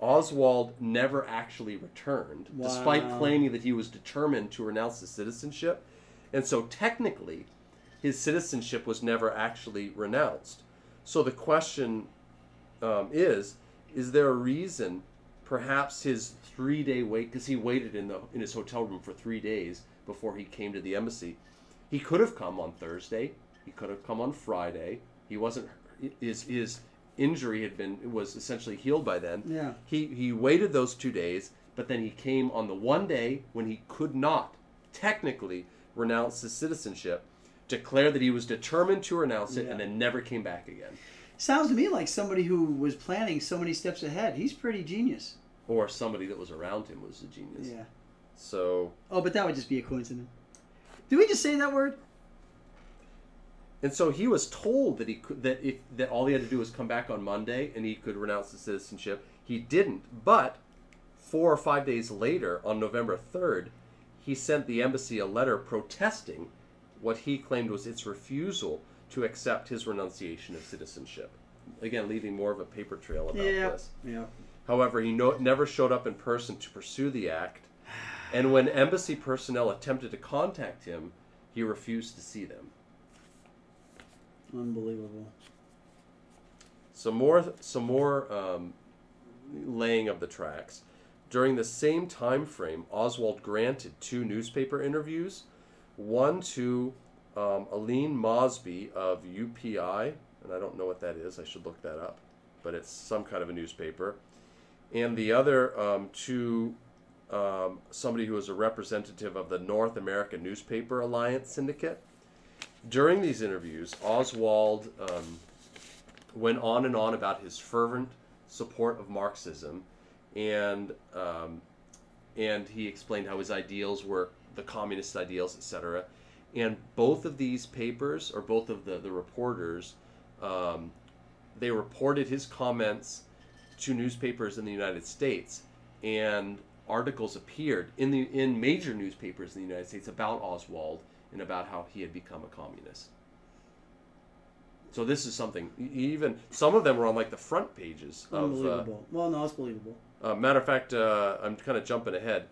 Oswald never actually returned, despite claiming that he was determined to renounce his citizenship. And so, technically, his citizenship was never actually renounced. So, the question um, is is there a reason perhaps his three day wait because he waited in the in his hotel room for three days before he came to the embassy. He could have come on thursday. He could have come on friday. He wasn't his his injury had been was essentially healed by then. Yeah. he he waited those two days but then he came on the one day when he could not technically renounce his citizenship declare that he was determined to renounce it Yeah. and then never came back again sounds to me like somebody who was planning so many steps ahead. He's pretty genius. or somebody that was around him was a genius. Yeah. So, Oh, but that would just be a coincidence. Did we just say that word? and so he was told that he could that if that all he had to do was come back on Monday and he could renounce his citizenship. He didn't, but four or five days later, on November third, he sent the embassy a letter protesting what he claimed was its refusal to accept his renunciation of citizenship. Again, leaving more of a paper trail about Yeah. this. Yeah. However, he no, never showed up in person to pursue the act, and when embassy personnel attempted to contact him, he refused to see them. Unbelievable. Some more, some more um, laying of the tracks. During the same time frame, Oswald granted two newspaper interviews, one to um, Aline Mosby of UPI, and I don't know what that is. I should look that up, but it's some kind of a newspaper, and the other um, to um, somebody who is a representative of the North American Newspaper Alliance Syndicate. During these interviews, Oswald um, went on and on about his fervent support of Marxism, and um, and he explained how his ideals were the communist ideals, etc. And both of these papers, or both of the the reporters, um, they reported his comments to newspapers in the United States, and articles appeared in the in major newspapers in the United States about Oswald and about how he had become a communist. So this is something. Even some of them were on like the front pages of. Uh, Unbelievable. well, no, it's believable. uh, matter of fact, uh, I'm kind of jumping ahead.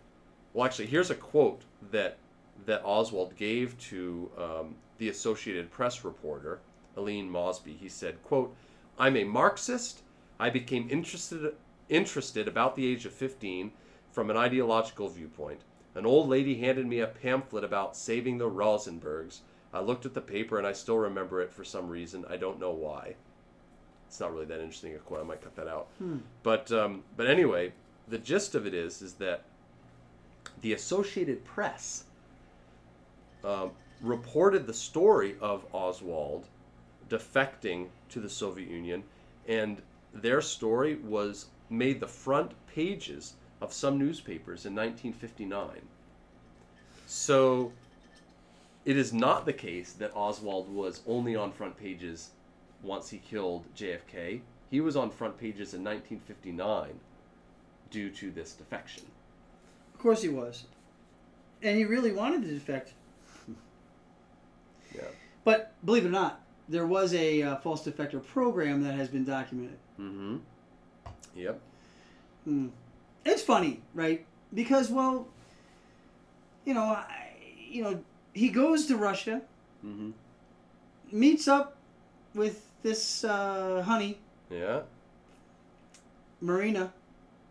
Well, actually, here's a quote that that Oswald gave to um, the Associated Press reporter Aline Mosby. He said, "quote I'm a Marxist. I became interested interested about the age of 15 from an ideological viewpoint. An old lady handed me a pamphlet about saving the Rosenbergs. I looked at the paper and I still remember it for some reason. I don't know why. It's not really that interesting a quote. I might cut that out. But um, but anyway, the gist of it is is that the Associated Press um, reported the story of Oswald defecting to the Soviet Union, and their story was made the front pages of some newspapers in 1959. So it is not the case that Oswald was only on front pages once he killed JFK. He was on front pages in 1959 due to this defection. Of course he was, and he really wanted to defect. Yeah. But believe it or not, there was a uh, false defector program that has been documented. Mm-hmm. Yep. Hmm. It's funny, right? Because well, you know, I, you know, he goes to Russia, Mm-hmm. meets up with this uh, honey Yeah. Marina,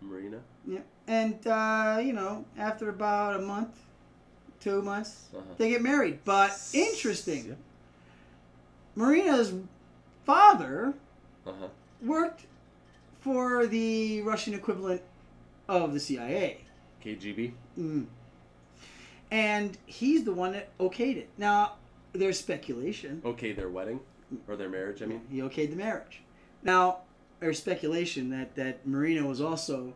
Marina. yeah, and uh, you know, after about a month, two months, Uh-huh. they get married. But interesting. Marina's father Uh-huh. worked for the Russian equivalent of the CIA. KGB. Mm. And he's the one that okayed it. Now, there's speculation. Okay, their wedding or their marriage. I mean. He okayed the marriage. Now, there's speculation that, that Marina was also,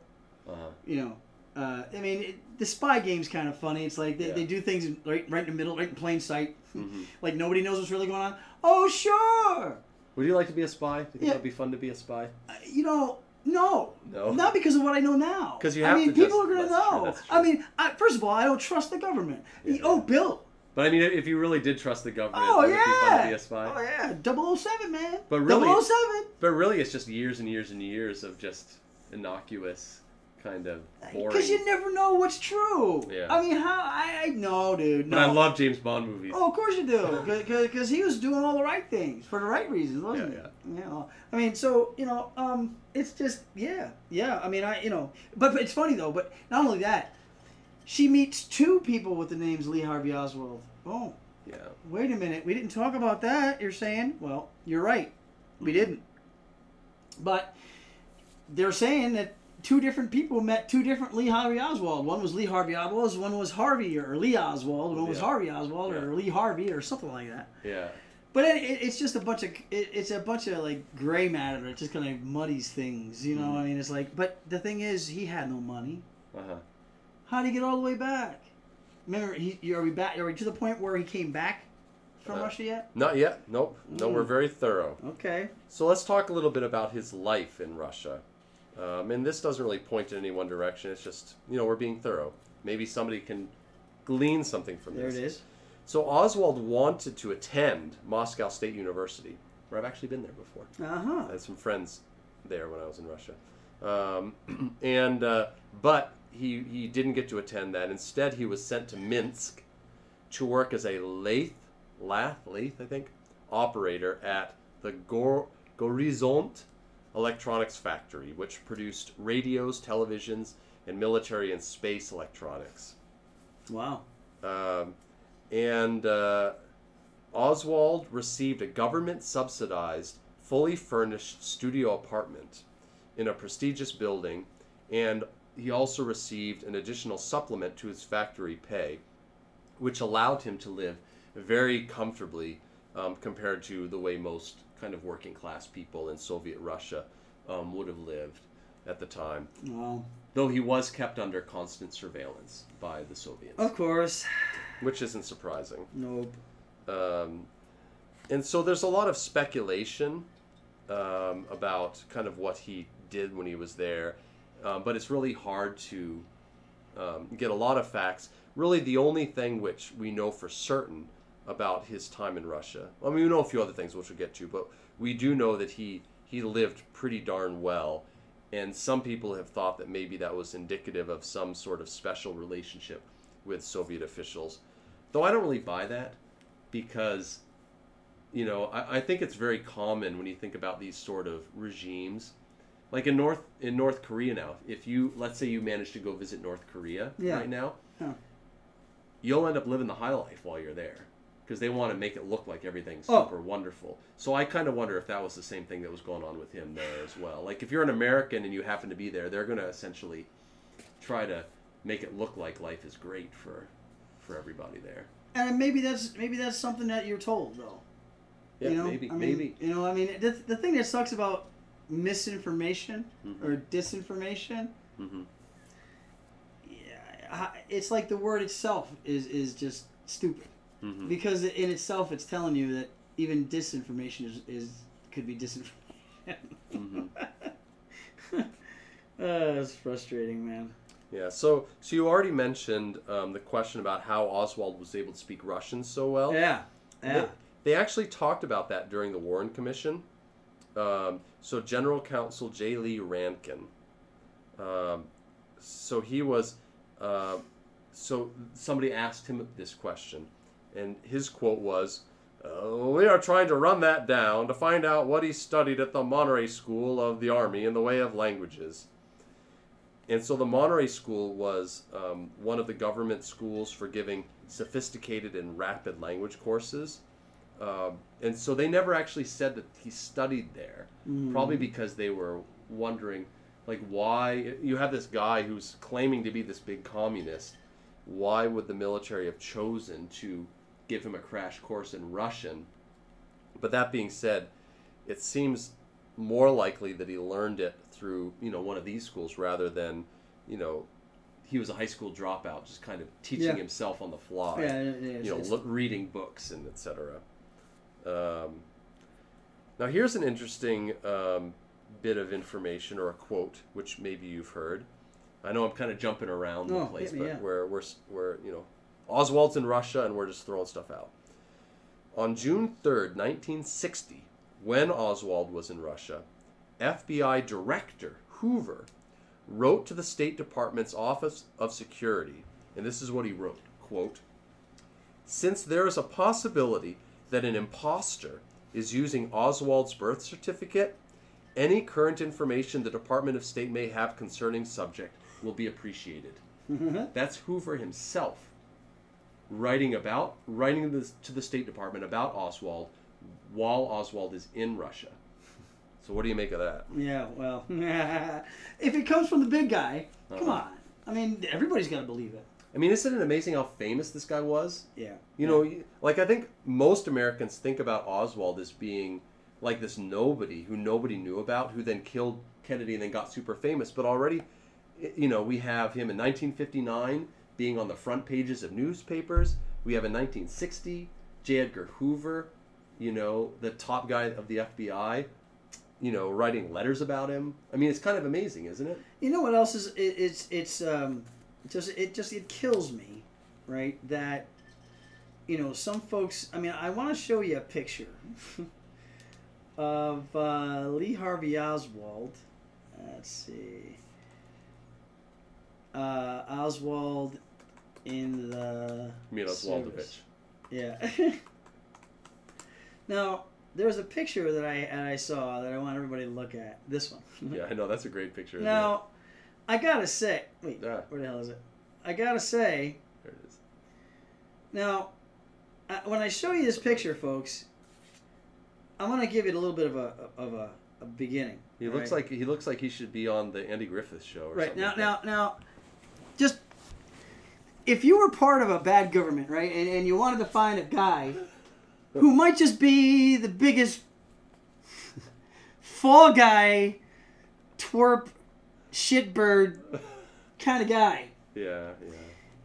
Uh-huh. you know, uh, I mean, it, the spy game's kind of funny. It's like they, Yeah. they do things right, right in the middle, right in plain sight. Mhm. like nobody knows what's really going on. Oh, sure. Would you like to be a spy? Do you think Yeah. that'd be fun to be a spy? Uh, You know, no. No. Not because of what I know now. 'Cause you have I mean, to people just- are going to that's true, know. I mean, I, first of all, I don't trust the government. Yeah. Oh, Bill. But I mean, if you really did trust the government, Oh would it be fun to yeah. be a spy? Oh yeah. 007, man. But really- 007. But really, it's just years and years and years of just innocuous, kind of boring. Because you never know what's true. Yeah. I mean, how? I, I no, dude. No. But I love James Bond movies. Oh, of course you do. *laughs* Because he was doing all the right things for the right reasons, wasn't Yeah, he? Yeah. well, I mean, so you know, um, it's just yeah, yeah. I mean, I you know, but, but it's funny though. But not only that, she meets two people with the names Lee Harvey Oswald. Oh, Yeah. wait a minute. We didn't talk about that. You're saying? Well, you're right. We didn't. But they're saying that two different people met two different Lee Harvey Oswald. One was Lee Harvey Oswald, one was Harvey or Lee Oswald, one was Harvey Oswald or Lee Harvey or something like that. Yeah. But it, it, it's just a bunch of it, it's a bunch of like gray matter that just kind of muddies things. You know, Mhm. I mean, it's like, but the thing is, he had no money. Uh huh. How did he get all the way back? Remember, he, are we back? Are we to the point where he came back from Uh, Russia yet? Not yet. Nope. No, Mm. we're very thorough. Okay. So let's talk a little bit about his life in Russia. Um, and this doesn't really point in any one direction. It's just, you know, we're being thorough. Maybe somebody can glean something from There this. There it is. So Oswald wanted to attend Moscow State University, where I've actually been there before. Uh huh. I had some friends there when I was in Russia, um, *clears throat* and uh, but he he didn't get to attend that. Instead, he was sent to Minsk to work as a lathe, lathe, lathe, I think, operator at the Gor- Gorizont Electronics Factory, which produced radios, televisions, and military and space electronics. Wow. Um, and uh, Oswald received a government subsidized, fully furnished studio apartment in a prestigious building, and he also received an additional supplement to his factory pay, which allowed him to live very comfortably um, compared to the way most kind of working class people in Soviet Russia um, would have lived at the time. Wow. Though he was kept under constant surveillance by the Soviets Of course. which isn't surprising. Nope. Um, and so there's a lot of speculation um, about kind of what he did when he was there, um, but it's really hard to um, get a lot of facts. Really, the only thing which we know for certain about his time in Russia. I mean, we know a few other things which we'll get to, but we do know that he he lived pretty darn well. And some people have thought that maybe that was indicative of some sort of special relationship with Soviet officials. Though I don't really buy that because, you know, I, I think it's very common when you think about these sort of regimes. Like in North in North Korea now, if you let's say you manage to go visit North Korea Yeah. right now, Huh. you'll end up living the high life while you're there because they want to make it look like everything's Oh. super wonderful. So I kind of wonder if that was the same thing that was going on with him there as well. Like if you're an American and you happen to be there, they're going to essentially try to make it look like life is great for for everybody there. And maybe that's maybe that's something that you're told though. Yeah, you know, maybe, I mean, maybe. You know, I mean, the, the thing that sucks about misinformation Mhm. or disinformation, Mm-hmm. yeah, it's like the word itself is is just stupid hmm because in itself it's telling you that even disinformation is, is could be disinformation. hmm *laughs* uh, it's frustrating, man. Yeah. So, so you already mentioned um, the question about how Oswald was able to speak Russian so well. Yeah, yeah. They, they actually talked about that during the Warren Commission. Um, so General Counsel J. Lee Rankin. Um, so he was. Uh, so somebody asked him this question, and his quote was, uh, "We are trying to run that down to find out what he studied at the Monterey School of the Army in the way of languages." And so the Monterey School was um, one of the government schools for giving sophisticated and rapid language courses. Um, and so they never actually said that he studied there, Mm. probably because they were wondering, like, why you have this guy who's claiming to be this big communist. Why would the military have chosen to give him a crash course in Russian? But that being said, it seems more likely that he learned it through you know one of these schools rather than you know he was a high school dropout just kind of teaching Yeah. himself on the fly Yeah, it is. you know look, reading books and etc um, now here's an interesting um, bit of information or a quote which maybe you've heard i know i'm kind of jumping around No, the place me, but yeah. where we're, we're you know oswald's in russia and we're just throwing stuff out. On june 3rd 1960 when oswald was in russia fbi director hoover wrote to the state department's office of security and this is what he wrote quote since there is a possibility that an impostor is using Oswald's birth certificate, any current information the Department of State may have concerning subject will be appreciated. Mm-hmm. That's Hoover himself writing about writing this to the State Department about Oswald while Oswald is in Russia. So what do you make of that? Yeah, well, *laughs* if it comes from the big guy, come Uh-huh. on. I mean, everybody's got to believe it. I mean, isn't it amazing how famous this guy was? Yeah. You know, like I think most Americans think about Oswald as being like this nobody who nobody knew about, who then killed Kennedy and then got super famous. But already, you know, we have him in 1959 being on the front pages of newspapers. We have in 1960 J. Edgar Hoover, you know, the top guy of the FBI, you know, writing letters about him. I mean, it's kind of amazing, isn't it? You know what else is? It, it's it's um, just it just it kills me, right? That you know some folks. I mean, I want to show you a picture *laughs* of uh, Lee Harvey Oswald. Let's see. Uh, Oswald in the I Oswaldovich. service. Yeah. *laughs* now there's a picture that I that I saw that I want everybody to look at. This one. *laughs* Yeah, I know that's a great picture. Now, I gotta say, wait, Yeah. where the hell is it? I gotta say. There it is. now, uh, when I show you this picture, folks, I'm gonna give it a little bit of a of a, a beginning. He looks right? like he looks like he should be on the Andy Griffith show. Or right something now, like now, now, just if you were part of a bad government, right, and, and you wanted to find a guy who might just be the biggest fall guy, twerp, shitbird kind of guy. yeah, yeah.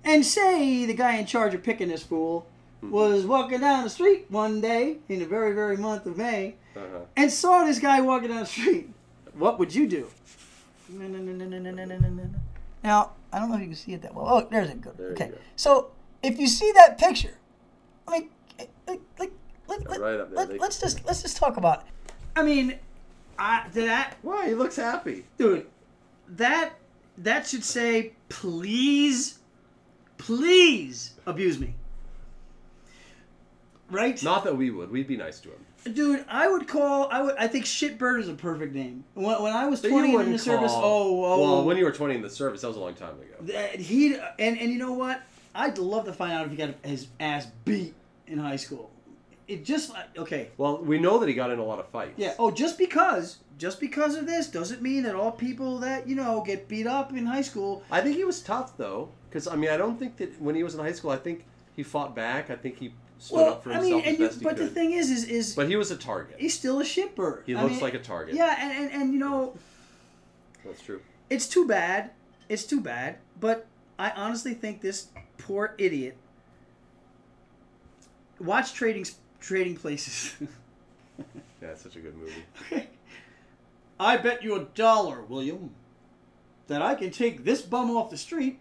And say the guy in charge of picking this fool was walking down the street one day in the very, very month of May Uh-huh. and saw this guy walking down the street. What would you do? Now, I don't know if you can see it that well. Oh, there's a good. There okay. Go. So if you see that picture, I mean, like, like let, let, right up there. Let, us just let's just talk about. It. I mean, I did that. Why he looks happy, dude? That that should say, please, please abuse me. Right? Not that we would. We'd be nice to him. Dude, I would call. I would. I think shitbird is a perfect name. When, when I was But twenty you in the wouldn't service, call- oh, oh, Well, oh. when you were 20 in the service, that was a long time ago. that he and and you know what? I'd love to find out if he got his ass beat in high school. It just like okay, Well, we know that he got in a lot of fights. yeah. Oh, just because, just because of this doesn't mean that all people that you know get beat up in high school. I think he was tough though, because I mean, I don't think that when he was in high school, I think he fought back. I think he stood Well, up for I himself mean, and you, but the thing is, is is but he was a target. he's still a shipper. He I looks mean, like a target. Yeah, and, and and you know, That's true. it's too bad. It's too bad. But I honestly think this poor idiot. Watch trading trading places. *laughs* Yeah, it's such a good movie. I bet you a dollar, William, that I can take this bum off the street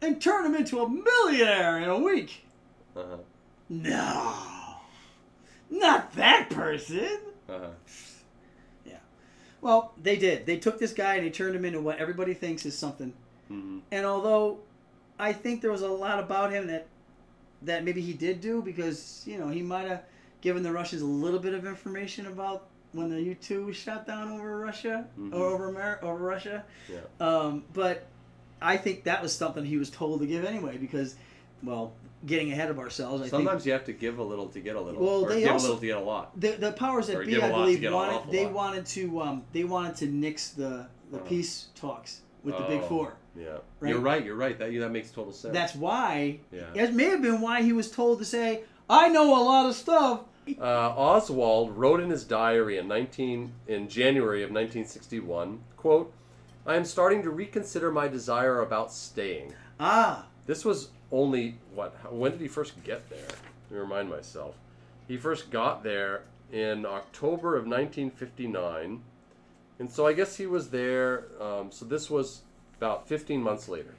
and turn him into a millionaire in a week. Uh-huh. No, not that person. Uh-huh. Yeah. Well, they did. They took this guy and they turned him into what everybody thinks is something. Mm-hmm. And although I think there was a lot about him that that maybe he did do because you know he might have given the Russians a little bit of information about when the U two was shot down over Russia Mhm. or over Amer- over Russia. Yeah. Um, but I think that was something he was told to give anyway because, well, getting ahead of ourselves. I Sometimes you have to give a little to get a little. Well, or they give also- a little to get a lot. the the powers that Or be, I believe, wanted they lot. wanted to um, they wanted to nix the the Oh. peace talks with the Big four. Yeah. Right? You're right. You're right. That that makes total sense. That's why yeah. It may have been why he was told to say, "I know a lot of stuff." Uh, Oswald wrote in his diary in 19 in January of 1961, quote, "I am starting to reconsider my desire about staying." Ah, This was only what? how- When did he first get there? Let me remind myself. He first got there in October of 1959, and so I guess he was there. Um, so this was about 15 months later.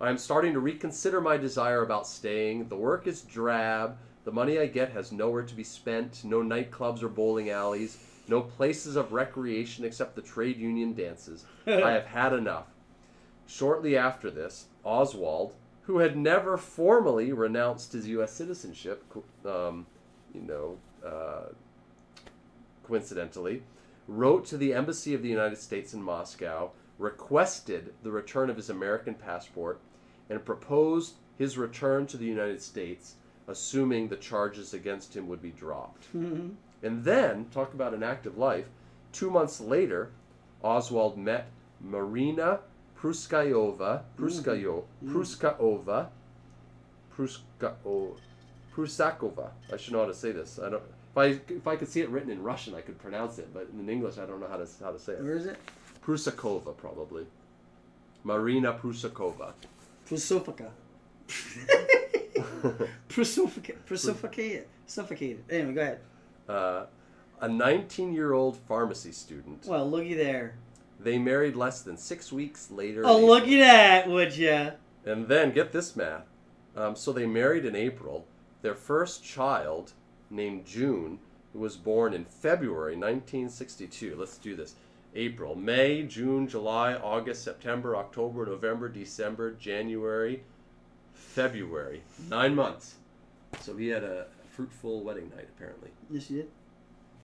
I am starting to reconsider my desire about staying. The work is drab. The money I get has nowhere to be spent. No nightclubs or bowling alleys. No places of recreation except the trade union dances. *laughs* I have had enough. Shortly after this, Oswald, who had never formally renounced his U.S. citizenship, um, you know, uh, coincidentally, wrote to the Embassy of the United States in Moscow, requested the return of his American passport, and proposed his return to the United States, assuming the charges against him would be dropped. Mhm. And then, talk about an active life, two months later, Oswald met Marina Pruskayova, Pruskayo, Pruskaova, Pruskao, Prusakova. I should know how to say this. I don't. If I if I could see it written in Russian, I could pronounce it, but in English, I don't know how to how to say it. where is it? Prusakova, probably. Marina Prusakova. Prosophica. *laughs* Prosophica. Prosophicated. Suffocated. Anyway, go ahead. Uh, a 19-year-old pharmacy student. Well, looky there. They married less than six weeks later. Oh, in looky that, would ya? And then get this math. Um, so they married in April. Their first child, named June, who was born in February 1962. Let's do this. April, May, June, July, August, September, October, November, December, January, February. Nine months. So he had a fruitful wedding night, apparently. Yes, he did.